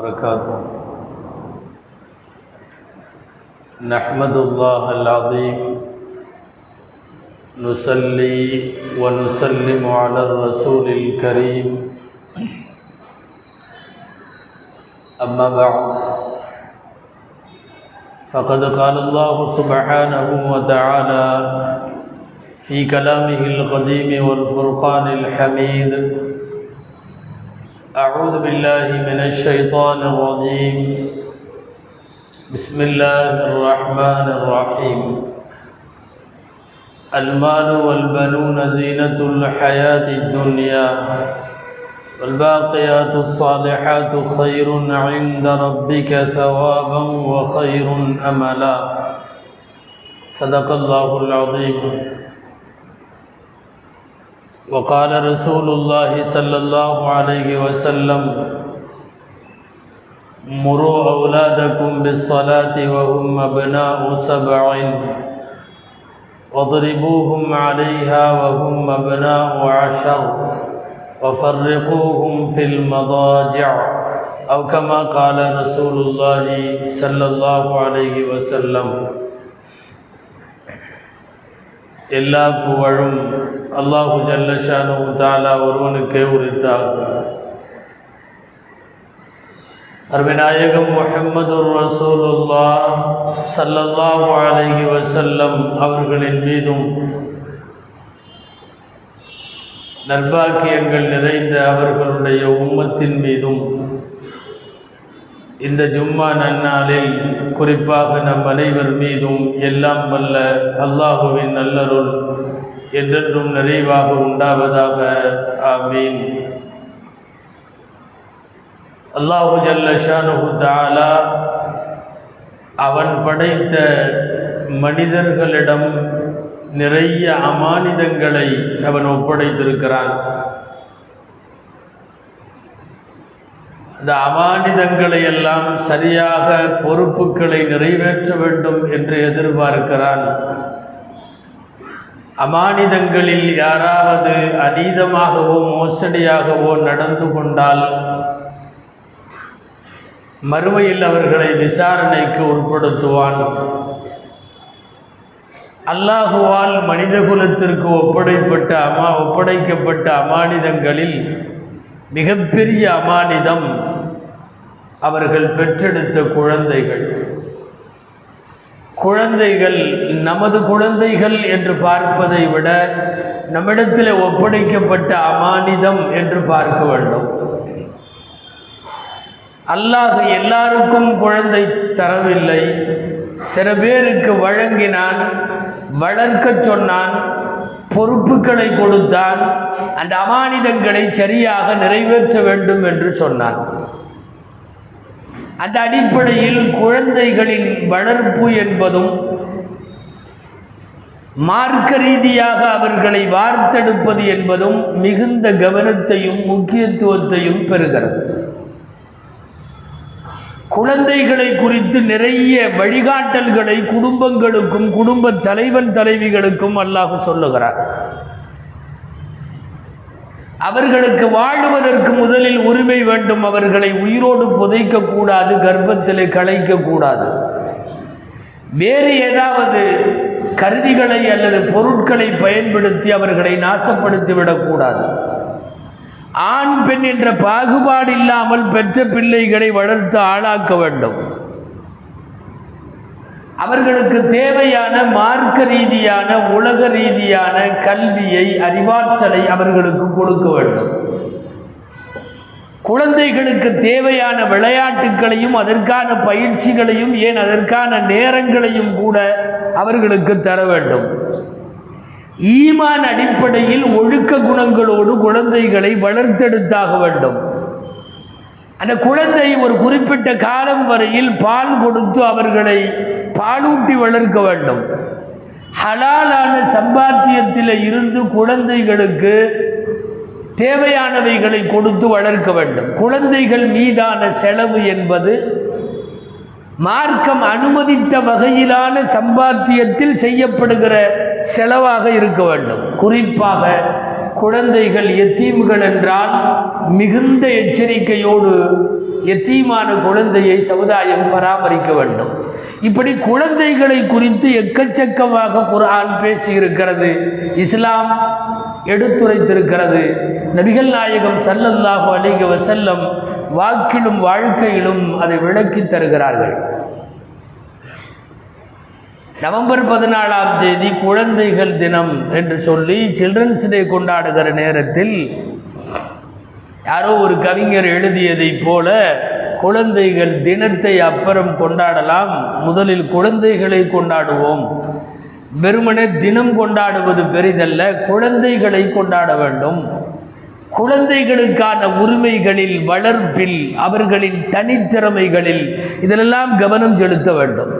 وبركاته. نحمد الله العظيم. نصلي ونسلم على الرسول الكريم. أما بعد. فقد قال الله سبحانه وتعالى في كلامه القديم والفرقان الحميد. أعوذ بالله من الشيطان الرجيم. بسم الله الرحمن الرحيم. المال والبنون زينة الحياة الدنيا والباقيات الصالحات خير عند ربك ثوابا وخير أملا. صدق الله العظيم. وقال رسول الله صلى الله عليه وسلم مروا أولادكم بالصلاة وهم أبناء سبع واضربوهم عليها وهم أبناء عشر وفرقوهم في المضاجع أو كما قال رسول الله صلى الله عليه وسلم எல்லா புகழும் அல்லாஹு ஜல்லஷானு தாலா ஒருவனுக்கே உரித்தாகும் அருவிநாயகம் முஹம்மது ரசூலுல்லா சல்லல்லாஹு அலைஹி வசல்லம் அவர்களின் மீதும் நற்பாக்கியங்கள் நிறைந்த அவர்களுடைய உம்மத்தின் மீதும் இந்த ஜும்மா நன்னாளில் குறிப்பாக நம் அனைவர் மீதும் எல்லாம் வல்ல அல்லாஹுவின் நல்லருள் என்றென்றும் நிறைவாக உண்டாவதாக. ஆமீன். அல்லாஹு ஜல்ல ஷானுஹு தாலா அவன் படைத்த மனிதர்களிடம் நிறைய அமானிதங்களை அவன் ஒப்படைத்திருக்கிறான். அந்த அமானிதங்களை எல்லாம் சரியாக பொறுப்புகளை நிறைவேற்ற வேண்டும் என்று எதிர்பார்க்கிறான். அமானிதங்களில் யாராவது அதீதமாகவோ மோசடியாகவோ நடந்து கொண்டால் மறுமையில் அவர்களை விசாரணைக்கு உட்படுத்துவான். அல்லாஹுவால் மனிதகுலத்திற்கு ஒப்படைப்பட்ட அமா ஒப்படைக்கப்பட்ட அமானிதங்களில் மிகப்பெரிய அமானிதம் அவர்கள் பெற்றெடுத்த குழந்தைகள். குழந்தைகள் நமது குழந்தைகள் என்று பார்ப்பதை விட நம்மிடத்தில் ஒப்படைக்கப்பட்ட அமானிதம் என்று பார்க்க வேண்டும். அல்லாஹ் எல்லாருக்கும் குழந்தை தரவில்லை. சில பேருக்கு வழங்கினான் வளர்க்க சொன்னான் பொறுப்புகளை கொடுத்தான் அந்த அமானிதங்களை சரியாக நிறைவேற்ற வேண்டும் என்று சொன்னான். அந்த அடிப்படையில் குழந்தைகளின் வளர்ப்பு என்பதும் மார்க்க ரீதியாக அவர்களை வார்த்தெடுப்பது என்பதும் மிகுந்த கவனத்தையும் முக்கியத்துவத்தையும் பெறுகிறது. குழந்தைகளை குறித்து நிறைய வழிகாட்டல்களை குடும்பங்களுக்கும் குடும்ப தலைவன் தலைவிகளுக்கும் அல்லாஹ் சொல்லுகிறார். அவர்களுக்கு வாழுவதற்கு முதலில் உரிமை வேண்டும். அவர்களை உயிரோடு புதைக்க கூடாது கர்ப்பத்திலே களைக்க கூடாது வேறு ஏதாவது கருவிகளை அல்லது பொருட்களை பயன்படுத்தி அவர்களை நாசப்படுத்தி விடக்கூடாது. ஆண் பெண் என்ற பாகுபாடு இல்லாமல் பெற்ற பிள்ளைகளை வளர்த்து ஆளாக்க வேண்டும். அவர்களுக்கு தேவையான மார்க்க ரீதியான உலக ரீதியான கல்வியை அறிவாற்றலை அவர்களுக்கு கொடுக்க வேண்டும். குழந்தைகளுக்கு தேவையான விளையாட்டுகளையும் அதற்கான பயிற்சிகளையும் ஏன் அதற்கான நேரங்களையும் கூட அவர்களுக்கு தர வேண்டும். ஈமான் அடிப்படையில் ஒழுக்க குணங்களோடு குழந்தைகளை வளர்த்தெடுத்தாக வேண்டும். அந்த குழந்தை ஒரு குறிப்பிட்ட காலம் வரையில் பால் கொடுத்து அவர்களை பாலூட்டி வளர்க்க வேண்டும். ஹலாலான சம்பாத்தியத்தில் இருந்து குழந்தைகளுக்கு தேவையானவைகளை கொடுத்து வளர்க்க வேண்டும். குழந்தைகள் மீதான செலவு என்பது மார்க்கம் அனுமதித்த வகையிலான சம்பாத்தியத்தில் செய்யப்படுகிற செலவாக இருக்க வேண்டும். குறிப்பாக குழந்தைகள் எத்தீம்கள் என்றால் மிகுந்த எச்சரிக்கையோடு எத்தீமான குழந்தையை சமுதாயம் பராமரிக்க வேண்டும். இப்படி குழந்தைகளை குறித்து எக்கச்சக்கமாக குரான் பேசியிருக்கிறது இஸ்லாம் எடுத்துரைத்திருக்கிறது. நபிகள் நாயகம் சல்லல்லாஹு அலிக வசல்லம் வாக்கிலும் வாழ்க்கையிலும் அதை விளக்கித் தருகிறார்கள். நவம்பர் பதினாலாம் தேதி குழந்தைகள் தினம் என்று சொல்லி சில்ட்ரன்ஸ் டே கொண்டாடுகிற நேரத்தில் யாரோ ஒரு கவிஞர் எழுதியதைப் போல குழந்தைகள் தினத்தை அப்புறம் கொண்டாடலாம். முதலில் குழந்தைகளை கொண்டாடுவோம். வெறுமனே தினம் கொண்டாடுவது பெரிதல்ல குழந்தைகளை கொண்டாட வேண்டும். குழந்தைகளுக்கான உரிமைகளில் வளர்ப்பில் அவர்களின் தனித்திறமைகளில் இதிலெல்லாம் கவனம் செலுத்த வேண்டும்.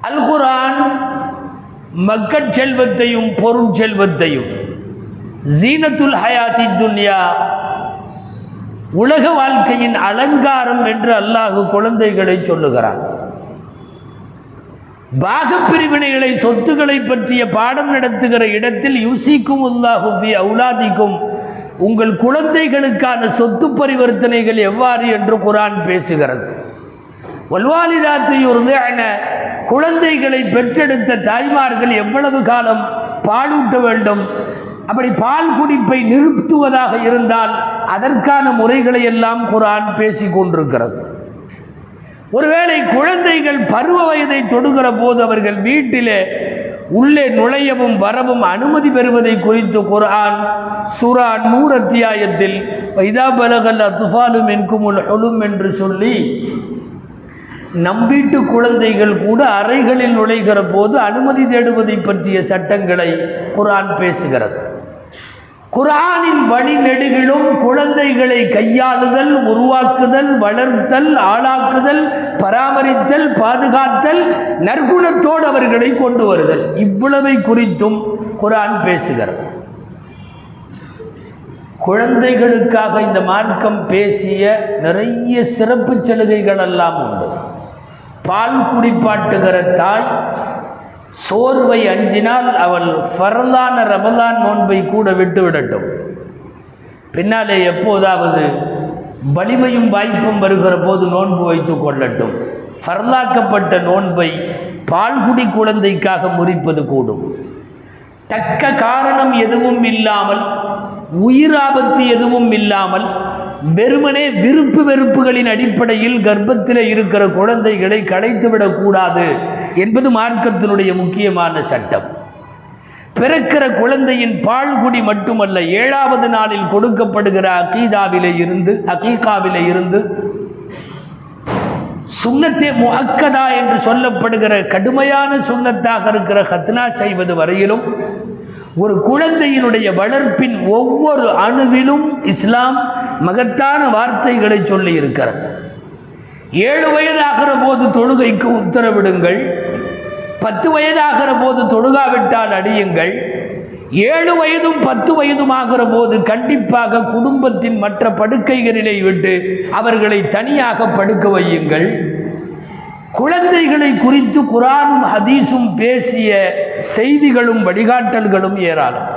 அல் குரான் மக்கட் செல்வத்தையும் பொருள் செல்வத்தையும் ஜீனத்துல் ஹயாத்தி துன்யா உலக வாழ்க்கையின் அலங்காரம் என்று அல்லாஹ் குழந்தைகளை சொல்லுகிறான். பாகப்பிரிவினைகளை சொத்துக்களை பற்றிய பாடம் நடத்துகிற இடத்தில் யூசிக்கும் உல்லாஹுஃபி அவுலாதிக்கும். உங்கள் குழந்தைகளுக்கான சொத்து பரிவர்த்தனைகள் எவ்வாறு என்று குரான் பேசுகிறது. வல்வாலிதாத்து யுர்திஅன குழந்தைகளை பெற்றெடுத்த தாய்மார்கள் எவ்வளவு காலம் பாலூட்ட வேண்டும்? அப்படி பால் குடிப்பை நிறுத்துவதாக இருந்தால் அதற்கான முறைகளை எல்லாம் குரான் பேசிக் கொண்டிருக்கிறது. ஒருவேளை குழந்தைகள் பருவ வயதை தொடுகிற போது அவர்கள் வீட்டிலே உள்ளே நுழையவும் வரவும் அனுமதி பெறுவதை குறித்து குரான் சுரா நூறு அத்தியாயத்தில் இதா பலகல் அத்துஃபாலும் என்குமுல் ஹொலும் என்று சொல்லி நம் வீட்டு குழந்தைகள் கூட அறைகளில் நுழைகிற போது அனுமதி தேடுவதை பற்றிய சட்டங்களை குரான் பேசுகிறது. குரானின் வழிநெடுகிலும் குழந்தைகளை கையாளுதல் உருவாக்குதல் வளர்த்தல் ஆளாக்குதல் பராமரித்தல் பாதுகாத்தல் நற்குணத்தோடு அவர்களை கொண்டு வருதல். இவ்வளவை குறித்தும் குரான் பேசுகிறது. குழந்தைகளுக்காக இந்த மார்க்கம் பேசிய நிறைய சிறப்பு சலுகைகள் எல்லாம் உண்டு. பால் குடிப்பாட்டுகிற தாய் சோர்வை அஞ்சினால் அவள் ஃபர்லான ரமலான் நோன்பை கூட விட்டு விடட்டும். பின்னாலே எப்போதாவது வலிமையும் வாய்ப்பும் வருகிற போது நோன்பு வைத்து கொள்ளட்டும். ஃபர்லாக்கப்பட்ட நோன்பை பால்குடி குழந்தைக்காக முறிப்பது கூடும். தக்க காரணம் எதுவும் இல்லாமல் உயிராபத்து எதுவும் இல்லாமல் வெறுமனே விருப்பு வெறுப்புகளின் அடிப்படையில் கர்ப்பத்தில் இருக்கிற குழந்தைகளை கடைத்துவிடக்கூடாது என்பது மார்க்கத்தினுடைய முக்கியமான சட்டம். பிறக்கிற குழந்தையின் பால்குடி மட்டுமல்ல ஏழாவது நாளில் கொடுக்கப்படுகிற அகீதாவிலே இருந்து அகீகாவிலே இருந்து சுண்ணத்தே முஹக்கதா என்று சொல்லப்படுகிற கடுமையான சுண்ணத்தாக இருக்கிற ஹத்னா செய்வது வரையிலும் ஒரு குழந்தையினுடைய வளர்ப்பின் ஒவ்வொரு அணுவிலும் இஸ்லாம் மகத்தான வார்த்தைகளை சொல்லி இருக்கிறது ஏழு வயதாகிற போது தொழுகைக்கு உத்தரவிடுங்கள். பத்து வயதாகிற போது தொழுகாவிட்டால் அடியுங்கள். ஏழு வயதும் பத்து வயதும் ஆகிற போது கண்டிப்பாக குடும்பத்தின் மற்ற படுக்கைகளிலே விட்டு அவர்களை தனியாக படுக்க வையுங்கள். குழந்தைகளை குறித்து குரானும் ஹதீஸும் பேசிய செய்திகளும் வழிகாட்டல்களும் ஏராளம்.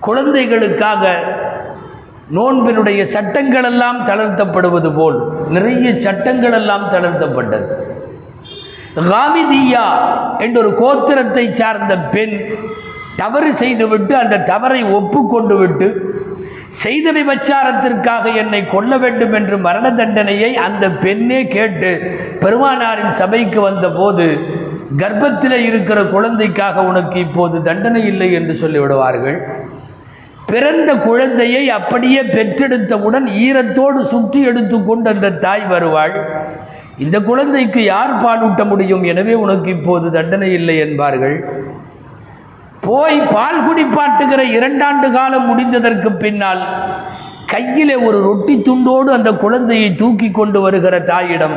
குழந்தைகளுக்காக நோன்பினுடைய சட்டங்கள் எல்லாம் தளர்த்தப்படுவது போல் நிறைய சட்டங்கள் எல்லாம் தளர்த்தப்பட்டது. ராமிதியா என்ற ஒரு கோத்திரத்தை சார்ந்த பெண் தவறு செய்துவிட்டு அந்த தவறை ஒப்புக்கொண்டு விட்டு செய்த விபச்சாரத்திற்காக என்னை கொல்ல வேண்டும் என்று மரண தண்டனையை அந்த பெண்ணே கேட்டு பெருமானாரின் சபைக்கு வந்தபோது கர்ப்பத்தில் இருக்கிற குழந்தைக்காக உனக்கு இப்போது தண்டனை இல்லை என்று சொல்லிவிடுவார்கள். பிறந்த குழந்தையை அப்படியே பெற்றெடுத்தவுடன் ஈரத்தோடு சுற்றி எடுத்துக்கொண்டு அந்த தாய் வருவாள். இந்த குழந்தைக்கு யார் பாலூட்ட முடியும்? எனவே உனக்கு இப்போது தண்டனை இல்லை என்பார்கள். போய் பால் குடிப்பாட்டுகிற இரண்டாண்டு காலம் முடிந்ததற்கு பின்னால் கையிலே ஒரு ரொட்டி துண்டோடு அந்த குழந்தையை தூக்கி கொண்டு வருகிற தாயிடம்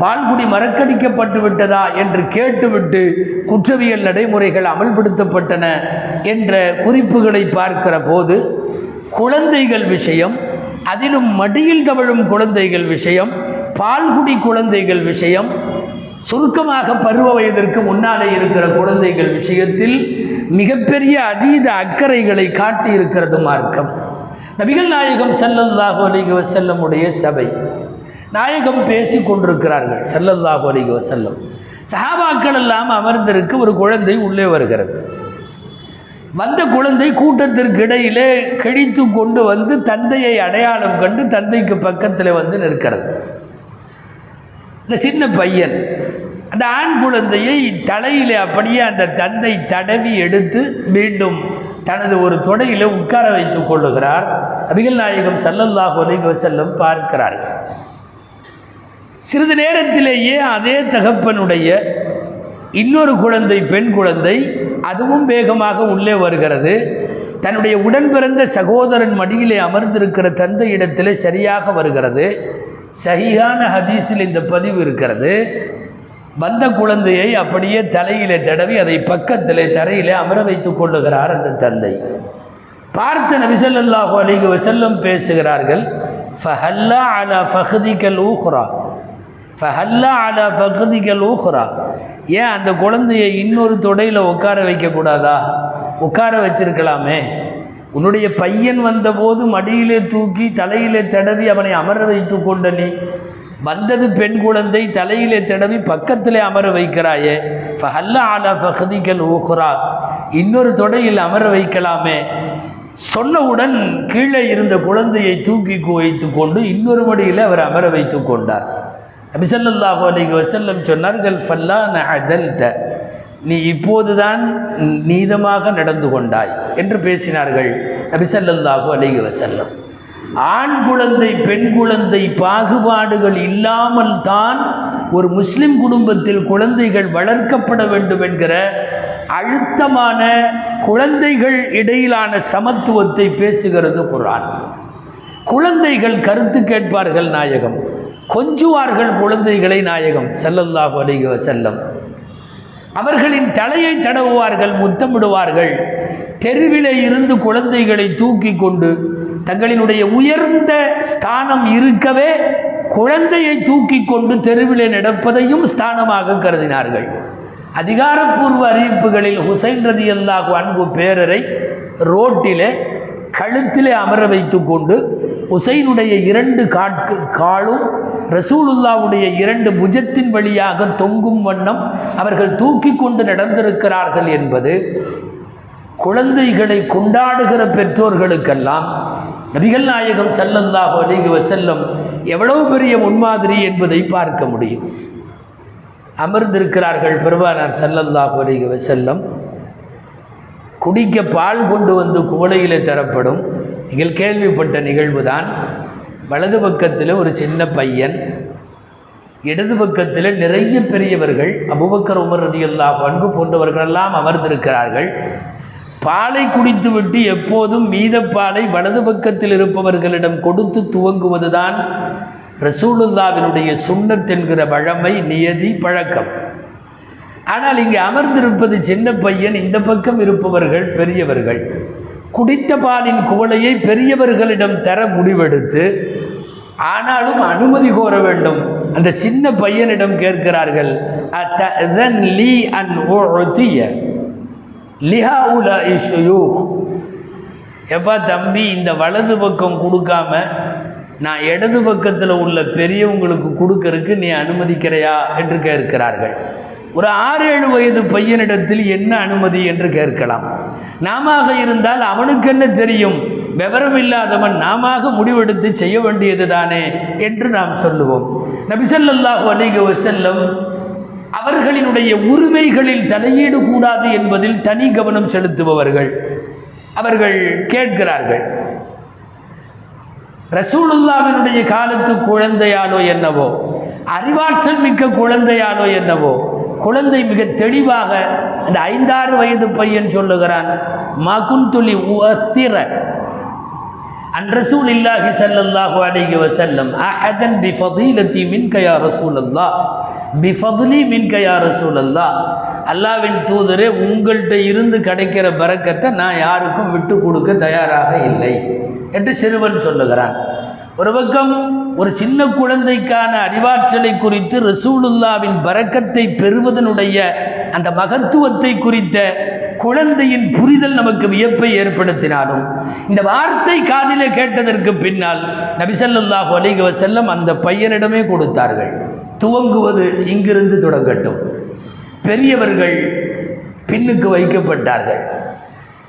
பால்குடி மறக்கடிக்கப்பட்டு விட்டதா என்று கேட்டுவிட்டு குற்றவியல் நடைமுறைகள் அமல்படுத்தப்பட்டன என்ற குறிப்புகளை பார்க்கிற போது குழந்தைகள் விஷயம் அதிலும் மடியில் தவழும் குழந்தைகள் விஷயம் பால்குடி குழந்தைகள் விஷயம் சுருக்கமாக பருவ வயதிற்கு முன்னாலே இருக்கிற குழந்தைகள் விஷயத்தில் மிகப்பெரிய அதீத அக்கறைகளை காட்டி இருக்கிறது மார்க்கம். நபிகள் நாயகம் ஸல்லல்லாஹு அலைஹி செல்லமுடைய சபை. நாயகம் பேசி கொண்டிருக்கிறார்கள் ஸல்லல்லாஹு அலைஹி செல்லும் சஹாபாக்கள் எல்லாம் அமர்ந்திருக்கு ஒரு குழந்தை உள்ளே வருகிறது. வந்த குழந்தை கூட்டத்திற்கு இடையிலே கிழித்து கொண்டு வந்து தந்தையை அடையாளம் கண்டு தந்தைக்கு பக்கத்தில் வந்து நிற்கிறது. இந்த சின்ன பையன் அந்த ஆண் குழந்தையை தலையில் அப்படியே அந்த தந்தை தடவி எடுத்து மீண்டும் தனது ஒரு தொடையில் உட்கார வைத்துக் கொள்ளுகிறார். அபிகள் நாயகம் ஸல்லல்லாஹு அலைஹி செல்லும் பார்க்கிறார்கள். சிறிது நேரத்திலேயே அதே தகப்பனுடைய இன்னொரு குழந்தை பெண் குழந்தை அதுவும் வேகமாக உள்ளே வருகிறது. தன்னுடைய உடன் பிறந்த சகோதரன் மடியிலே அமர்ந்திருக்கிற இடத்தில் சரியாக வருகிறது. சகியான ஹதீஸில் இந்த பதிவு இருக்கிறது. வந்த குழந்தையை அப்படியே தலையிலே தடவி அதை பக்கத்திலே தரையிலே அமர வைத்துக் கொள்ளுகிறார் அந்த தந்தை. பார்த்த நபிசல்லாஹு அலைஹி வசல்லம் பேசுகிறார்கள் ஃபஹல்லா அலா ஃபஹதிக்கல் ஊஹ்ரா ஃபஹல்லா அலா பகுதிகள் ஊஹ்ரா ஏன் அந்த குழந்தையை இன்னொரு தொடையில் உட்கார வைக்கக்கூடாதா? உட்கார வச்சிருக்கலாமே. உன்னுடைய பையன் வந்தபோது மடியிலே தூக்கி தலையிலே தடவி அவனை அமர வைத்து கொண்ட நீ வந்தது பெண் குழந்தை தலையிலே தடவி பக்கத்திலே அமர வைக்கிறாயே. ஃபஹல்லா அலா பகுதிகள் ஊஹ்ரா இன்னொரு தொடையில் அமர வைக்கலாமே. சொன்னவுடன் கீழே இருந்த குழந்தையை தூக்கி வைத்து கொண்டு இன்னொரு மடியில் அவர் அமர வைத்து கொண்டார். நபிசல்லாஹு அலைஹி வசல்லம் சொன்னார்கள் ஃபல்லான அதல்த நீ இப்போதுதான் நீதமாக நடந்து கொண்டாய் என்று பேசினார்கள் நபிசல்லாஹு அலைஹி வசல்லம் ஆண் குழந்தை பெண் குழந்தை பாகுபாடுகள் இல்லாமல் தான் ஒரு முஸ்லிம் குடும்பத்தில் குழந்தைகள் வளர்க்கப்பட வேண்டும் என்கிற அழுத்தமான குழந்தைகள் இடையிலான சமத்துவத்தை பேசுகிறது குரான் குழந்தைகள் கருத்து கேட்பார்கள் நாயகம். கொஞ்சுவார்கள் குழந்தைகளை நாயகம் செல்லல்லாஹு அலிக செல்லம் அவர்களின் தலையை தடவுவார்கள் முத்தமிடுவார்கள். தெருவிலே இருந்து குழந்தைகளை தூக்கி கொண்டு தங்களினுடைய உயர்ந்த ஸ்தானம் இருக்கவே குழந்தையை தூக்கி கொண்டு தெருவிலே நடப்பதையும் ஸ்தானமாக கருதினார்கள். அதிகாரப்பூர்வ அறிவிப்புகளில் ஹுசைன் ரதி அல்லாஹு அன்பு பேரரை ரோட்டிலே கழுத்திலே அமர வைத்து கொண்டு உசைனுடைய இரண்டு காட்கு காலும் ரசூலுல்லாவுடைய இரண்டு புஜத்தின் வழியாக தொங்கும் வண்ணம் அவர்கள் தூக்கி கொண்டு நடந்திருக்கிறார்கள் என்பது குழந்தைகளை கொண்டாடுகிற பெற்றோர்களுக்கெல்லாம் நபிகள் நாயகம் செல்லந்தாக அலைஹி வஸல்லம் எவ்வளவு பெரிய முன்மாதிரி என்பதை பார்க்க முடியும். அமர்ந்திருக்கிறார்கள் பெருமானார் செல்லந்தாக அலைஹி செல்லம் குடிக்க பால் கொண்டு வந்து குவளையிலே தரப்படும். நீங்கள் கேள்விப்பட்ட நிகழ்வுதான். வலது பக்கத்தில் ஒரு சின்ன பையன் இடது பக்கத்தில் நிறைய பெரியவர்கள் அபுபக்கர் உமர் ரதியுல்லா பண்பு போன்றவர்களெல்லாம் அமர்ந்திருக்கிறார்கள். பாலை குடித்துவிட்டு எப்போதும் மீதப்பாலை வலது பக்கத்தில் இருப்பவர்களிடம் கொடுத்து துவங்குவதுதான் ரசூலுல்லாவினுடைய சுண்ணத் என்கிற வழமை நியதி பழக்கம். ஆனால் இங்கே அமர்ந்திருப்பது சின்ன பையன் இந்த பக்கம் இருப்பவர்கள் பெரியவர்கள். குடித்த பாலின் குவளையை பெரியவர்களிடம் தர முடிவெடுத்து ஆனாலும் அனுமதி கோர வேண்டும். அந்த சின்ன பையனிடம் கேட்கிறார்கள் லீ அன் உஅதிய? லிஹாஉலாஇ ஷுயூக்." எப்பா தம்பி இந்த வலது பக்கம் கொடுக்காம நான் இடது பக்கத்தில் உள்ள பெரியவங்களுக்கு கொடுக்கறதுக்கு நீ அனுமதிக்கிறையா? என்று கேட்கிறார்கள். ஒரு ஆறு ஏழு வயது பையனிடத்தில் என்ன அனுமதி என்று கேட்கலாம். நாம இருந்தால் அவனுக்கு என்ன தெரியும்? விவரம் இல்லாதவன் நாம முடிவெடுத்து செய்ய வேண்டியது தானே என்று நாம் சொல்லுவோம். நபிசல்லாஹு அலிக வஸல்லம் அவர்களினுடைய உரிமைகளில் தலையீடு கூடாது என்பதில் தனி கவனம் செலுத்துபவர்கள். அவர்கள் கேட்கிறார்கள் ரசூலுல்லாவினுடைய காலத்து குழந்தையாலோ என்னவோ அறிவாற்றல் மிக்க குழந்தையாலோ என்னவோ குழந்தை மிக தெளிவாக அந்த ஐந்தாறு வயது பையன் சொல்லுகிறான் மகுந்துலி உத்திர அன் ரசூல் இல்லாஹி ஸல்லல்லாஹு அலைஹி வசல்லம் அஹதன் பிஃபதீலதி மின்க யா ரசூலல்லாஹ். பிஃபத்லி மின்க யா ரசூலல்லாஹ். அல்லாஹ்வின் தூதரே உங்கள்கிட்ட இருந்து கிடைக்கிற பரக்கத்தை நான் யாருக்கும் விட்டு கொடுக்க தயாராக இல்லை என்று சிறுவன் சொல்லுகிறான். ஒரு பக்கம் ஒரு சின்ன குழந்தைக்கான அறிவாற்றலை குறித்து ரசூலுல்லாவின் பறக்கத்தை பெறுவதனுடைய அந்த மகத்துவத்தை குறித்த குழந்தையின் புரிதல் நமக்கு வியப்பை ஏற்படுத்தினாலும் இந்த வார்த்தை காதிலே கேட்டதற்கு பின்னால் நபிசல்லாஹு அலிக வஸல்லம் அந்த பையனிடமே கொடுத்தார்கள். துவங்குவது இங்கிருந்து தொடங்கட்டும். பெரியவர்கள் பின்னுக்கு வைக்கப்பட்டார்கள்.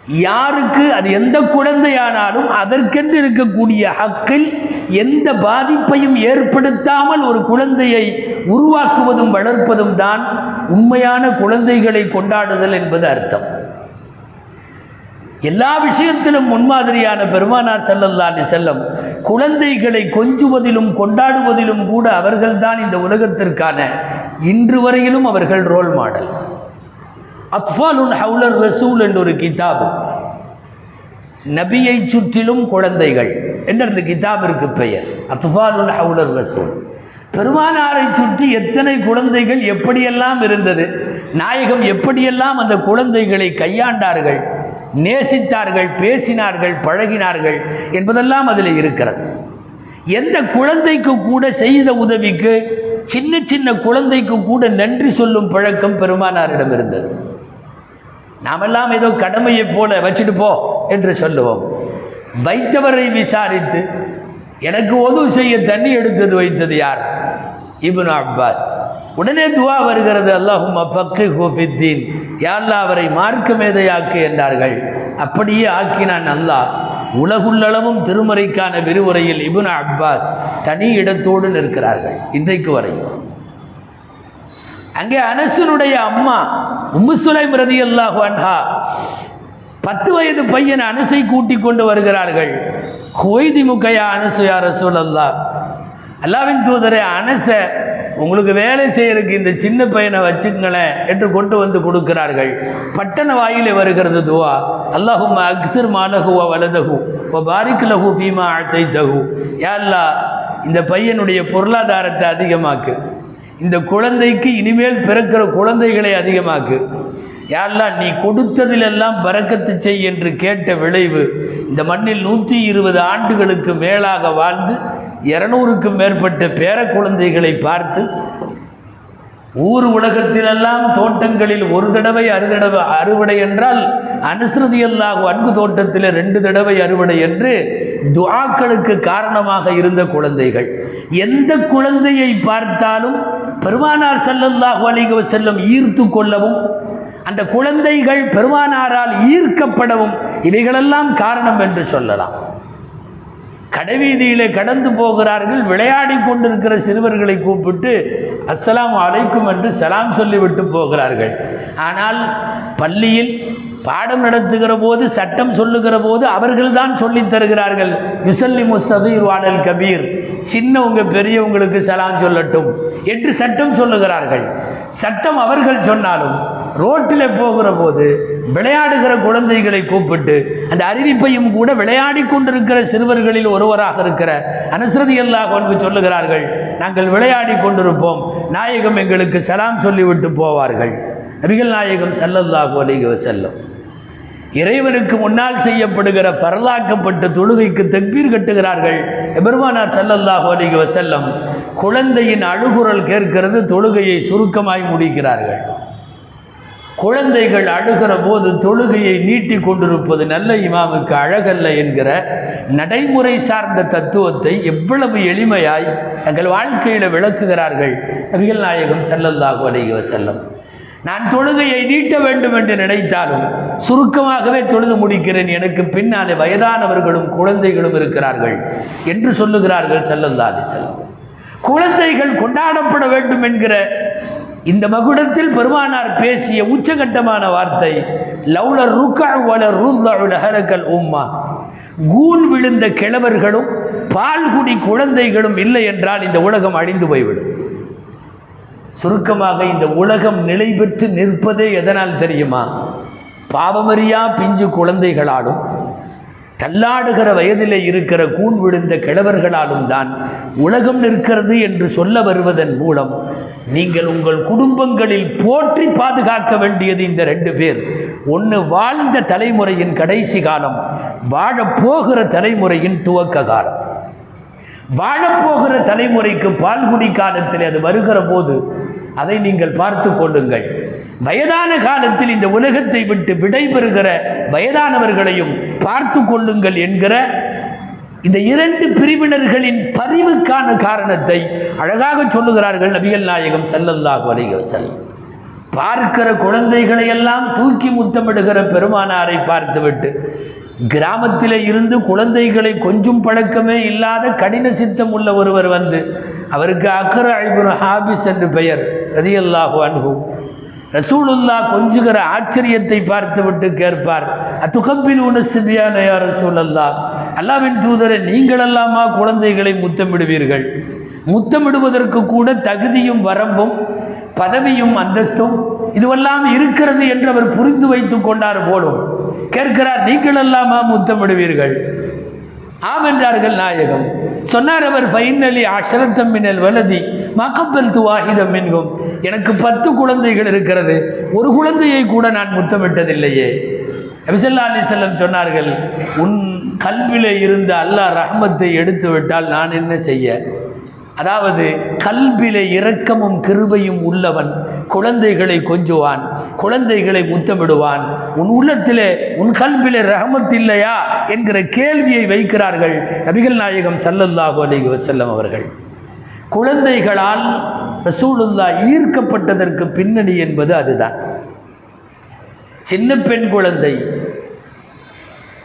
யாருக்கு அது எந்த குழந்தையானாலும் அதற்கென்று இருக்கக்கூடிய ஹக்கில் எந்த பாதிப்பையும் ஏற்படுத்தாமல் ஒரு குழந்தையை உருவாக்குவதும் வளர்ப்பதும் தான் உண்மையான குழந்தைகளை கொண்டாடுதல் என்பது அர்த்தம். எல்லா விஷயத்திலும் முன்மாதிரியான பெருமானார் செல்லல்லாண்டி செல்லம் குழந்தைகளை கொஞ்சுவதிலும் கொண்டாடுவதிலும் கூட அவர்கள்தான் இந்த உலகத்திற்கான இன்று வரையிலும் அவர்கள் ரோல் மாடல். அத்ஃபாலுன் ஹவுலர் ரசூல் என்ற ஒரு கிதாபு. நபியை சுற்றிலும் குழந்தைகள். என்ற அந்த கிதாபிற்கு பெயர்? அத்ஃபாலுன் ஹவுலர் ரசூல். பெருமானாரை சுற்றி எத்தனை குழந்தைகள் எப்படியெல்லாம் இருந்தது? நாயகம் எப்படியெல்லாம் அந்த குழந்தைகளை கையாண்டார்கள்? நேசித்தார்கள் பேசினார்கள் பழகினார்கள் என்பதெல்லாம் அதில் இருக்கிறது. எந்த குழந்தைக்கு கூட செய்த உதவிக்கு சின்ன சின்ன குழந்தைக்கு கூட நன்றி சொல்லும் பழக்கம் பெருமானாரிடம் இருந்தது. நாமெல்லாம் ஏதோ கடமையைப் போல வச்சுட்டு போ என்று சொல்லுவோம். வைத்தவரை விசாரித்து எனக்கு உதவு செய்ய தண்ணி எடுத்தது வைத்தது யார்? Ibn Abbas. உடனே துவா வருகிறது அல்லாஹும் அப்பக்கு ஹூபித்தீன் யாழ்லா அவரை மார்க்க மேதையாக்கு என்றார்கள். அப்படியே ஆக்கினான் அல்லாஹ். உலகுள்ளளவும் திருமறைக்கான விரிவுரையில் இபுன் அப்பாஸ் தனி இடத்தோடு நிற்கிறார்கள் இன்றைக்கு வரை. அங்கே அனசனுடைய அம்மா உம்மு சுலைம் ரதியல்லாஹு அன்ஹா பத்து வயது பையன் அனசை கூட்டி கொண்டு வருகிறார்கள். ஹொய்தி முக்கையா அனசு ரசூல் அல்லா அல்லாவின் தூதரே அனச உங்களுக்கு வேலை செய்யறதுக்கு இந்த சின்ன பையனை வச்சுக்கங்களேன் என்று கொண்டு வந்து கொடுக்கிறார்கள். பட்டண வாயிலே வருகிறது துவா. அல்லாஹும் அக்சர் மாலகுவா வலதகு ஓ பாரிக் லகு பீமா அழ்த்தை தகு ஏல்லா இந்த பையனுடைய பொருளாதாரத்தை அதிகமாக்கு. இந்த குழந்தைக்கு இனிமேல் பிறக்கிற குழந்தைகளை அதிகமாக்கு. யாரெல்லாம் நீ கொடுத்ததிலெல்லாம் பறக்கத்து செய் என்று கேட்ட விளைவு இந்த மண்ணில் நூற்றி இருபது ஆண்டுகளுக்கு மேலாக வாழ்ந்து இரநூறுக்கும் மேற்பட்ட பேர குழந்தைகளை பார்த்து ஊர் உலகத்திலெல்லாம் தோட்டங்களில் ஒரு தடவை அறுதடவை அறுவடை என்றால் அனுசிருதி அன்பு தோட்டத்தில் ரெண்டு தடவை அறுவடை என்று துவாக்களுக்கு காரணமாக இருந்த குழந்தைகள். எந்த குழந்தையை பார்த்தாலும் பெருமானார் செல்லல்லாஹு அலைஹி செல்லும் ஈர்த்து கொள்ளவும் அந்த குழந்தைகள் பெருமானாரால் ஈர்க்கப்படவும் இவைகளெல்லாம் காரணம் என்று சொல்லலாம். கடைவீதியிலே கடந்து போகிறார்கள் விளையாடி கொண்டிருக்கிற சிறுவர்களை கூப்பிட்டு அஸ்லாம் அலைக்கும் என்று சலாம் சொல்லிவிட்டு போகிறார்கள். ஆனால் பள்ளியில் பாடம் நடத்துகிற போது சட்டம் சொல்லுகிற போது அவர்கள்தான் சொல்லித் தருகிறார்கள் யுசல்லி முஸ்தபீர் வாடல் கபீர். சின்னவங்க பெரியவங்களுக்கு சலாம் சொல்லட்டும் என்று சட்டம் சொல்லுகிறார்கள். சட்டம் அவர்கள் சொன்னாலும் ரோட்டில் போகிற போது விளையாடுகிற குழந்தைகளை கூப்பிட்டு அந்த அறிவிப்பையும் கூட விளையாடி கொண்டிருக்கிற சிறுவர்களில் ஒருவராக இருக்கிற அனுசரதி அல்லாஹ் கொண்டு சொல்லுகிறார்கள் நாங்கள் விளையாடி கொண்டிருப்போம். நாயகம் எங்களுக்கு சலாம் சொல்லிவிட்டு போவார்கள். நபிகள் நாயகம் ஸல்லல்லாஹு அலைஹி செல்லும் இறைவனுக்கு முன்னால் செய்யப்படுகிற பரலாக்கப்பட்ட தொழுகைக்கு தக்பீர் கட்டுகிறார்கள். எபெருமானார் ஸல்லல்லாஹு அலைஹி செல்லம் குழந்தையின் அழுகுரல் கேட்கிறது தொழுகையை சுருக்கமாய் முடிக்கிறார்கள். குழந்தைகள் அழுகிற போது தொழுகையை நீட்டி கொண்டிருப்பது நல்ல இமாமுக்கு அழகல்ல என்கிற நடைமுறை சார்ந்த தத்துவத்தை எவ்வளவு எளிமையாய் தங்கள் வாழ்க்கையில் விளக்குகிறார்கள் நபிகள் நாயகம் ஸல்லல்லாஹு அலைஹி செல்லம் நான் தொழுகையை நீட்ட வேண்டும் என்று நினைத்தாலும் சுருக்கமாகவே தொழுது முடிக்கிறேன். எனக்கு பின்னாலே வயதானவர்களும் குழந்தைகளும் இருக்கிறார்கள் என்று சொல்லுகிறார்கள் செல்லந்தாதி செல்லம் குழந்தைகள் கொண்டாடப்பட வேண்டும் என்கிற இந்த மகுடத்தில் பெருமானார் பேசிய உச்சகட்டமான வார்த்தை லவுலர் ருக்கா வலர் ருல்லஹரக்கல் உம்மா. கூன் விழுந்த கிழவர்களும் பால்குடி குழந்தைகளும் இல்லை என்றால் இந்த உலகம் அழிந்து போய்விடும். சுருக்கமாக இந்த உலகம் நிலை பெற்று நிற்பதே எதனால் தெரியுமா? பாவமறியா பிஞ்சு குழந்தைகளாலும் தள்ளாடுகிற வயதிலே இருக்கிற கூன் விழுந்த கிழவர்களாலும் தான் உலகம் நிற்கிறது என்று சொல்ல வருவதன் மூலம் நீங்கள் உங்கள் குடும்பங்களில் போற்றி பாதுகாக்க வேண்டியது இந்த ரெண்டு பேர். ஒன்று வாழ்ந்த தலைமுறையின் கடைசி காலம் வாழப்போகிற தலைமுறையின் துவக்க காலம். வாழப்போகிற தலைமுறைக்கு பால்குடி காலத்தில் அது வருகிற போது அதை நீங்கள் பார்த்து கொள்ளுங்கள். வயதான காலத்தில் இந்த உலகத்தை விட்டு விடைபெறுகிற வயதானவர்களையும் பார்த்து கொள்ளுங்கள் என்கிற இந்த இரண்டு பிரிவினர்களின் பரிவுக்கான காரணத்தை அழகாக சொல்லுகிறார்கள் நபிகள் நாயகம் ஸல்லல்லாஹு அலைஹி பார்க்கிற குழந்தைகளை எல்லாம் தூக்கி முத்தமிடுகிற பெருமானாரை பார்த்துவிட்டு கிராமத்தில் இருந்து குழந்தைகளை கொஞ்சம் பழக்கமே இல்லாத கடின சித்தம் உள்ள ஒருவர் வந்து அவருக்கு அக்கர அழிபுரம் ஹாபிஸ் என்று பெயர் ரதியல்லாஹு அன்ஹு. ரசூலுல்லா கொஞ்சுகிற ஆச்சரியத்தை பார்த்துவிட்டு கேட்பார் அத்துகப்பில் உனசிபியான யார் ரசூலல்லா அல்லாவின் தூதரை நீங்களல்லாமா குழந்தைகளை முத்தமிடுவீர்கள்? முத்தமிடுவதற்கு கூட தகுதியும் வரம்பும் பதவியும் அந்தஸ்தும் இதுவெல்லாம் இருக்கிறது என்று அவர் புரிந்து வைத்துக் கொண்டார் போலும். கேட்கிறார் நீங்களல்லாமா முத்தமிடுவீர்கள்? ஆம் என்றார்கள் நாயகம். சொன்னார் அவர் ஃபைனலி அஷரத்தம் மின்னல் வலதி மக்கப்பல் துவாகிதம் என்கும் எனக்கு பத்து குழந்தைகள் இருக்கிறது. ஒரு குழந்தையை கூட நான் முத்தமிட்டதில்லையே. நபிசல்லா அலி செல்லம் சொன்னார்கள் உன் கல்விலே இருந்த அல்லாஹ் ரஹமத்தை எடுத்து விட்டால் நான் என்ன செய்ய? அதாவது கல்விலே இரக்கமும் கிருபையும் உள்ளவன் குழந்தைகளை கொஞ்சுவான் குழந்தைகளை முத்தமிடுவான். உன் உள்ளத்திலே உன் கல்விலே ரஹமத் இல்லையா? என்கிற கேள்வியை வைக்கிறார்கள் நபிகள் நாயகம் ஸல்லல்லாஹு அலி வசல்லம் அவர்கள். குழந்தைகளால் ரசூலுல்லா ஈர்க்கப்பட்டதற்கு பின்னணி என்பது அதுதான். சின்ன பெண் குழந்தை.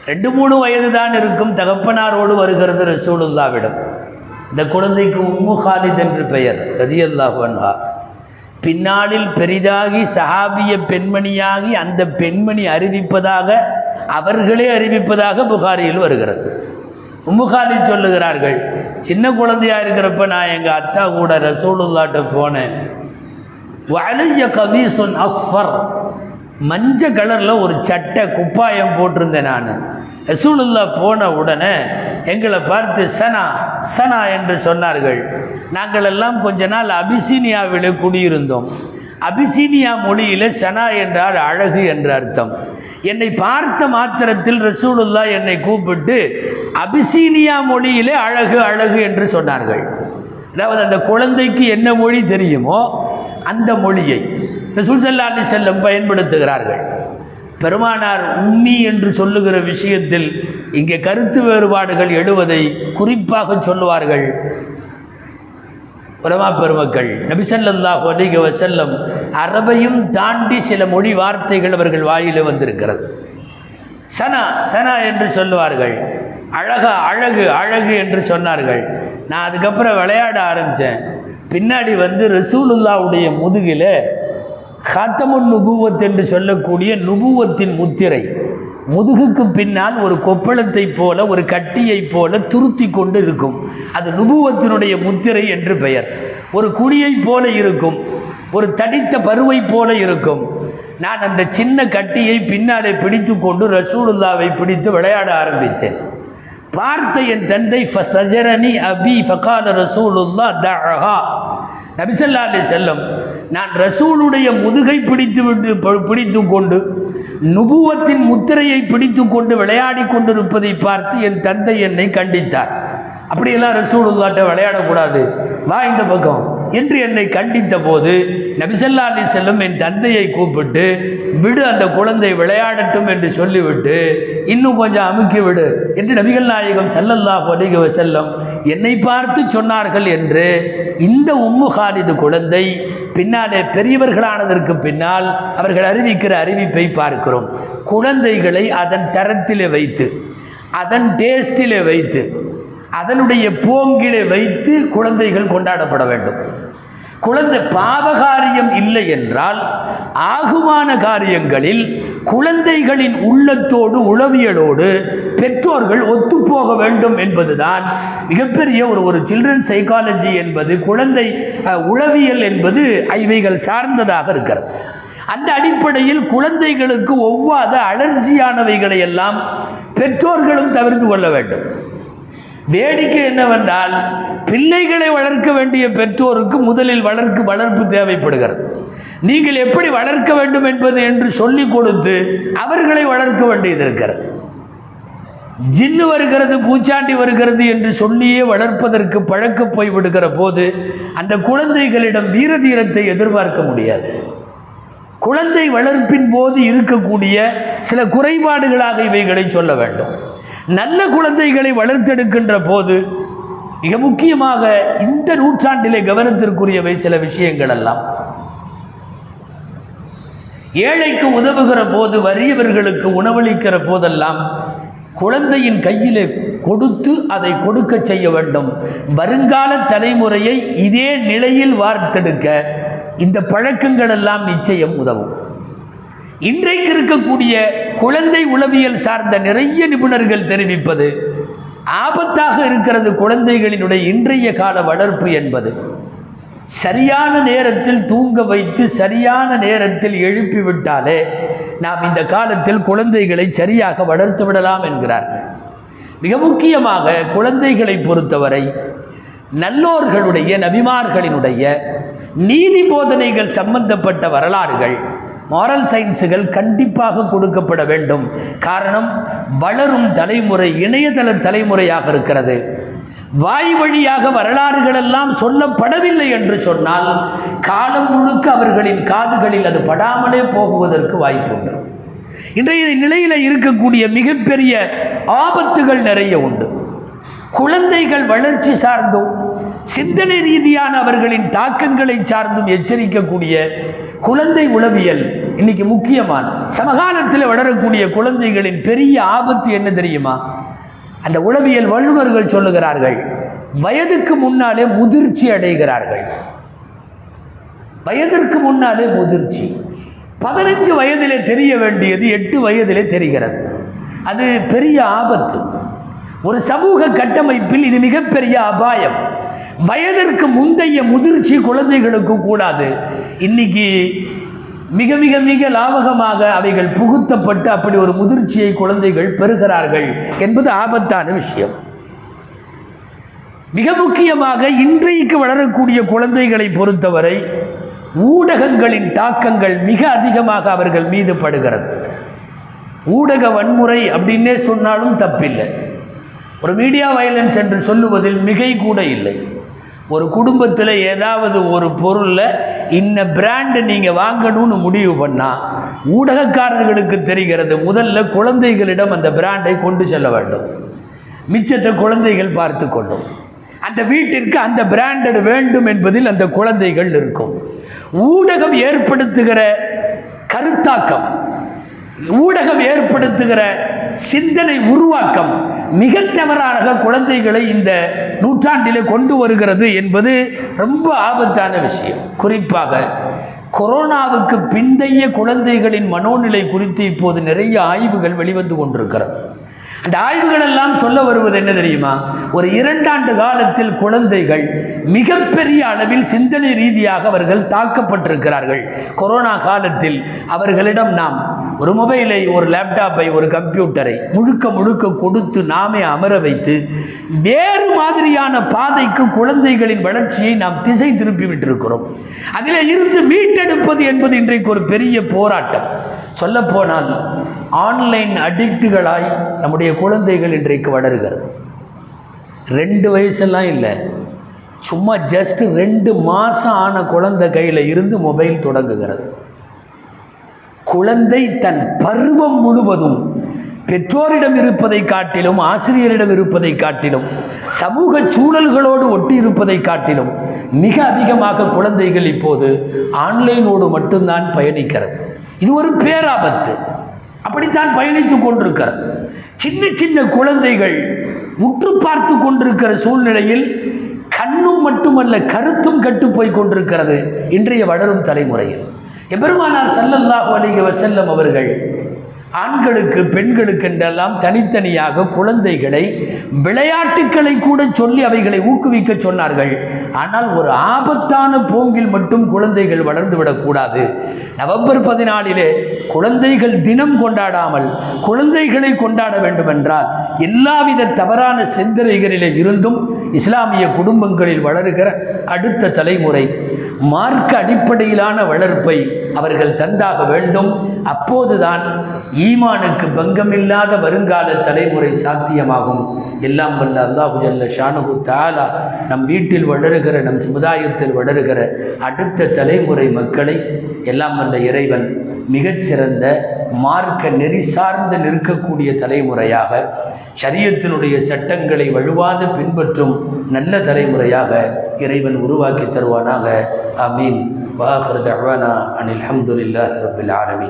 ரெண்டு மூணு வயது தான் இருக்கும். தகப்பனாரோடு வருகிறது ரசூலுல்லாவிடம். இந்த குழந்தைக்கு உம்மு ஹாலித் என்று பெயர் ரதியல்லாஹு அன்ஹா. பின்னாளில் பெரிதாகி சஹாபிய பெண்மணியாகி அந்த பெண்மணி அறிவிப்பதாக அவர்களே அறிவிப்பதாக புகாரியில் வருகிறது. உம்முகாலி சொல்லுகிறார்கள் சின்ன குழந்தையாக இருக்கிறப்ப நான் எங்கள் அத்தா கூட ரசூலுல்லாட்ட போனேன். வளைய கபீசுன் அஸ்ஃபர். மஞ்ச கலரில் ஒரு சட்டை குப்பாயம் போட்டிருந்தேன் நான். ரசூலுல்லா போன உடனே எங்களை பார்த்து சனா சனா என்று சொன்னார்கள். நாங்கள் எல்லாம் கொஞ்ச நாள் அபிசீனியாவில் குடியிருந்தோம். அபிசீனியா மொழியில் சனா என்றால் அழகு என்ற அர்த்தம். என்னை பார்த்த மாத்திரத்தில் ரசூலுல்லா என்னை கூப்பிட்டு அபிசீனியா மொழியிலே அழகு அழகு என்று சொன்னார்கள். அதாவது அந்த குழந்தைக்கு என்ன மொழி தெரியுமோ அந்த மொழியை. ரசூல் ஸல்லல்லாஹு செல்லம் பயன்படுத்துகிறார்கள். பெருமானார் உம்மி என்று சொல்லுகிற விஷயத்தில் இங்கே கருத்து வேறுபாடுகள் எழுவதை குறிப்பாக சொல்லுவார்கள். உலமா பெருமக்கள் நபிசல்லாஹ் அலிக வசல்லம் அரபையும் தாண்டி சில மொழி வார்த்தைகள் அவர்கள் வாயிலே வந்திருக்கிறது. சனா சனா என்று சொல்லுவார்கள். அழகா அழகு அழகு என்று சொன்னார்கள். நான் அதுக்கப்புறம் விளையாட ஆரம்பித்தேன் பின்னாடி வந்து ரசூலுல்லாவுடைய முதுகில் ஹாத்தமுன் நுபுவத் என்று சொல்லக்கூடிய நுபுவத்தின் முத்திரை. முதுகுக்கு பின்னால் ஒரு கொப்பளத்தைப் போல ஒரு கட்டியைப் போல துருத்தி கொண்டு இருக்கும். அது நுபுவத்தினுடைய முத்திரை என்று பெயர். ஒரு குடியைப் போல இருக்கும். ஒரு தடித்த பருவை போல இருக்கும். நான் அந்த சின்ன கட்டியை பின்னாலே பிடித்து கொண்டு ரசூலுல்லாவை பிடித்து விளையாட ஆரம்பித்தேன். பார்த்த என் தந்தை ஃபசஜரனி அபி ஃபகால ரசூலுல்லா தஹா நபிசல்லா அலி செல்லம் நான் ரசூலுடைய முதுகை பிடித்து விட்டு பிடித்து கொண்டு நுபுவத்தின் முத்திரையை பிடித்து கொண்டு விளையாடி கொண்டிருப்பதை பார்த்து என் தந்தை என்னை கண்டித்தார். அப்படியெல்லாம் ரசூலுல்லாட்ட விளையாடக்கூடாது. வா இந்த பக்கம். என்று என்னை கண்டித்த போது நபிசல்லா அலி செல்லும் என் தந்தையை கூப்பிட்டு விடு அந்த குழந்தை விளையாடட்டும் என்று சொல்லிவிட்டு இன்னும் கொஞ்சம் அமுக்கி விடு என்று நபிகள் நாயகம் செல்லல்லா அலைஹி செல்லும் என்னை பார்த்து சொன்னார்கள் என்று இந்த உம்மு ஹாலிது குழந்தை பின்னாலே பெரியவர்களானதற்கு பின்னால் அவர்கள் அறிவிக்கிற அறிவிப்பை பார்க்கிறோம். குழந்தைகளை அதன் தரத்திலே வைத்து அதன் டேஸ்டிலே வைத்து அதனுடைய போங்கிலே வைத்து குழந்தைகள் கொண்டாடப்பட வேண்டும். குழந்தை பாவகாரியம் இல்லை என்றால் ஆகுமான காரியங்களில் குழந்தைகளின் உள்ளத்தோடு உளவியலோடு பெற்றோர்கள் ஒத்துப்போக வேண்டும் என்பதுதான் மிகப்பெரிய ஒரு ஒரு சில்ட்ரன் சைக்காலஜி என்பது குழந்தை உளவியல் என்பது இவைகள் சார்ந்ததாக இருக்கிறது. அந்த அடிப்படையில் குழந்தைகளுக்கு ஒவ்வாத அலர்ஜியானவைகளை எல்லாம் பெற்றோர்களும் தவிர்த்து கொள்ள வேண்டும். வேடிக்கை என்னவென்றால் பிள்ளைகளை வளர்க்க வேண்டிய பெற்றோருக்கு முதலில் வளர்க்கு வளர்ப்பு தேவைப்படுகிறது. நீங்கள் எப்படி வளர்க்க வேண்டும் என்பது என்று சொல்லிக் கொடுத்து அவர்களை வளர்க்க வேண்டியது இருக்கிறது. ஜின்னு வருகிறது பூச்சாண்டி வருகிறது என்று சொல்லியே வளர்ப்பதற்கு பழக்க போய் விடுகிற போது அந்த குழந்தைகளிடம் வீரதீரத்தை எதிர்பார்க்க முடியாது. குழந்தை வளர்ப்பின் போது இருக்கக்கூடிய சில குறைபாடுகளாக இவைகளை சொல்ல வேண்டும். நல்ல குழந்தைகளை வளர்த்தெடுக்கின்ற போது மிக முக்கியமாக இந்த நூற்றாண்டிலே கவனத்திற்குரியவை சில விஷயங்கள் எல்லாம். ஏழைக்கு உதவுகிற போது வறியவர்களுக்கு உணவளிக்கிற போதெல்லாம் குழந்தையின் கையிலே கொடுத்து அதை கொடுக்க செய்ய வேண்டும். வருங்கால தலைமுறையை இதே நிலையில் வார்த்தெடுக்க இந்த பழக்கங்கள் எல்லாம் நிச்சயம் உதவும். இன்றைக்கு இருக்கக்கூடிய குழந்தை உளவியல் சார்ந்த நிறைய நிபுணர்கள் தெரிவிப்பது ஆபத்தாக இருக்கிறது குழந்தைகளினுடைய இன்றைய கால வளர்ப்பு என்பது. சரியான நேரத்தில் தூங்க வைத்து சரியான நேரத்தில் எழுப்பி விட்டாலே நாம் இந்த காலத்தில் குழந்தைகளை சரியாக வளர்த்து விடலாம் என்கிறார்கள் மிக முக்கியமாக குழந்தைகளை பொறுத்தவரை நல்லோர்களுடைய நபிமார்களினுடைய நீதி போதனைகள் சம்பந்தப்பட்ட வரலாறுகள் மாரல் சயின்ஸுகள் கண்டிப்பாக கொடுக்கப்பட வேண்டும். காரணம் வளரும் தலைமுறை இணையதள தலைமுறையாக இருக்கிறது. வாய் வழியாக வரலாறுகள் எல்லாம் சொல்லப்படவில்லை என்று சொன்னால் காலம் முழுக்க அவர்களின் காதுகளில் அது படாமலே போகுவதற்கு வாய்ப்பு உண்டு. இன்றைய நிலையில் இருக்கக்கூடிய மிகப்பெரிய ஆபத்துகள் நிறைய உண்டு. குழந்தைகள் வளர்ச்சி சார்ந்தும் சிந்தனை ரீதியான அவர்களின் தாக்கங்களை சார்ந்தும் எச்சரிக்கக்கூடிய குழந்தை உளவியல் இன்னைக்கு முக்கியமான சமகாலத்தில் வளரக்கூடிய குழந்தைகளின் பெரிய ஆபத்து என்ன தெரியுமா? அந்த உளவியல் வல்லுநர்கள் சொல்லுகிறார்கள் வயதுக்கு முன்னாலே முதிர்ச்சி அடைகிறார்கள். வயதிற்கு முன்னாலே முதிர்ச்சி. பதினஞ்சு வயதிலே தெரிய வேண்டியது எட்டு வயதிலே தெரிகிறது. அது பெரிய ஆபத்து. ஒரு சமூக கட்டமைப்பில் இது மிகப்பெரிய அபாயம். வயதிற்கு முந்தைய முதிர்ச்சி குழந்தைகளுக்கு கூடாது. இன்னைக்கு மிக மிக மிக லாபகமாக அவைகள் புகுத்தப்பட்டு அப்படி ஒரு முதிர்ச்சியை குழந்தைகள் பெறுகிறார்கள் என்பது ஆபத்தான விஷயம். மிக முக்கியமாக இன்றைக்கு வளரக்கூடிய குழந்தைகளை பொறுத்தவரை ஊடகங்களின் தாக்கங்கள் மிக அதிகமாக அவர்கள் மீது படுகிறது. ஊடக வன்முறை அப்படின்னே சொன்னாலும் தப்பில்லை. ஒரு மீடியா வயலன்ஸ் என்று சொல்லுவதில் மிகை கூட இல்லை. ஒரு குடும்பத்தில் ஏதாவது ஒரு பொருளில் இன்ன பிராண்டு நீங்கள் வாங்கணும்னு முடிவு பண்ணால் ஊடகக்காரர்களுக்கு தெரிகிறது முதல்ல குழந்தைகளிடம் அந்த பிராண்டை கொண்டு செல்ல வேண்டும். மிச்சத்தை குழந்தைகள் பார்த்து கொள்ளும். அந்த வீட்டிற்கு அந்த பிராண்டட் வேண்டும் என்பதில் அந்த குழந்தைகள் இருக்கும். ஊடகம் ஏற்படுத்துகிற கருத்தாக்கம் ஊடகம் ஏற்படுத்துகிற சிந்தனை உருவாக்கம் மிக தவறாக குழந்தைகளை இந்த நூற்றாண்டிலே கொண்டு வருகிறது என்பது ரொம்ப ஆபத்தான விஷயம். குறிப்பாக கொரோனாவுக்கு பிந்தைய குழந்தைகளின் மனோநிலை குறித்து இப்போது நிறைய ஆய்வுகள் வெளிவந்து கொண்டிருக்கிறது. அந்த ஆய்வுகள் எல்லாம் சொல்ல வருவது என்ன தெரியுமா? ஒரு இரண்டாண்டு காலத்தில் குழந்தைகள் மிகப்பெரிய அளவில் சிந்தனை ரீதியாக அவர்கள் தாக்கப்பட்டிருக்கிறார்கள். கொரோனா காலத்தில் அவர்களிடம் நாம் ஒரு மொபைலை ஒரு லேப்டாப்பை ஒரு கம்ப்யூட்டரை முழுக்க முழுக்க கொடுத்து நாமே அமர வைத்து வேறு மாதிரியான பாதைக்கு குழந்தைகளின் வளர்ச்சியை நாம் திசை திருப்பி விட்டிருக்கிறோம். அதில் இருந்து மீட்டெடுப்பது என்பது இன்றைக்கு ஒரு பெரிய போராட்டம். சொல்லப்போனால் ஆன்லைன் அடிக்ட்டுகளாய் நம்முடைய குழந்தைகள் இன்றைக்கு வளருகிறது. ரெண்டு வயசெல்லாம் இல்லை. சும்மா ஜஸ்ட் ரெண்டு மாதம் ஆன குழந்தை கையில் இருந்து மொபைல் தொடங்குகிறது. குழந்தை தன் பருவம் முழுவதும் பெற்றோரிடம் இருப்பதை காட்டிலும் ஆசிரியரிடம் இருப்பதை காட்டிலும் சமூக சூழல்களோடு ஒட்டி இருப்பதை காட்டிலும் மிக அதிகமாக குழந்தைகள் இப்போது ஆன்லைனோடு மட்டும்தான் பயணிக்கிறது. இது ஒரு பேராபத்து. அப்படித்தான் பயணித்துக் கொண்டிருக்கிறது. சின்ன சின்ன குழந்தைகள் உற்று பார்த்து கொண்டிருக்கிற சூழ்நிலையில் கண்ணும் மட்டுமல்ல கருத்தும் கட்டுப்போய் கொண்டிருக்கிறது இன்றைய வளரும் தலைமுறையில். எபெருமானார் ஸல்லல்லாஹு அலிக வசல்லம் அவர்கள் ஆண்களுக்கு பெண்களுக்கு என்றெல்லாம் தனித்தனியாக குழந்தைகளை விளையாட்டுக்களை கூட சொல்லி அவைகளை ஊக்குவிக்க சொன்னார்கள். ஆனால் ஒரு ஆபத்தான போங்கில் மட்டும் குழந்தைகள் வளர்ந்து விடக்கூடாது நவம்பர் பதினாலிலே குழந்தைகள் தினம் கொண்டாடாமல் குழந்தைகளை கொண்டாட வேண்டுமென்றால் எல்லாவித தவறான சிந்தனைகளிலே இருந்தும் இஸ்லாமிய குடும்பங்களில் வளருகிற அடுத்த தலைமுறை மார்க்க அடிப்படையிலான வளர்ப்பை அவர்கள் தந்தாக வேண்டும். அப்போதுதான் ஈமானுக்கு பங்கமில்லாத வருங்கால தலைமுறை சாத்தியமாகும். எல்லாம் வல்ல அல்லாஹு ஜல்ல ஷானுகு தாலா நம் வீட்டில் வளருகிற நம் சமுதாயத்தில் வளருகிற அடுத்த தலைமுறை மக்களை எல்லாம் வல்ல இறைவன் மிகச்சிறந்த மார்க்க நெறி சார்ந்து நிற்கக்கூடிய தலைமுறையாக சரியத்தினுடைய சட்டங்களை வலுவாது பின்பற்றும் நல்ல தலைமுறையாக இறைவன் உருவாக்கி தருவானாக. அமீன் வாஹர் தஹ்வானா அனில் அஹமதுல்லா ரப்பில் ஆலமீன்.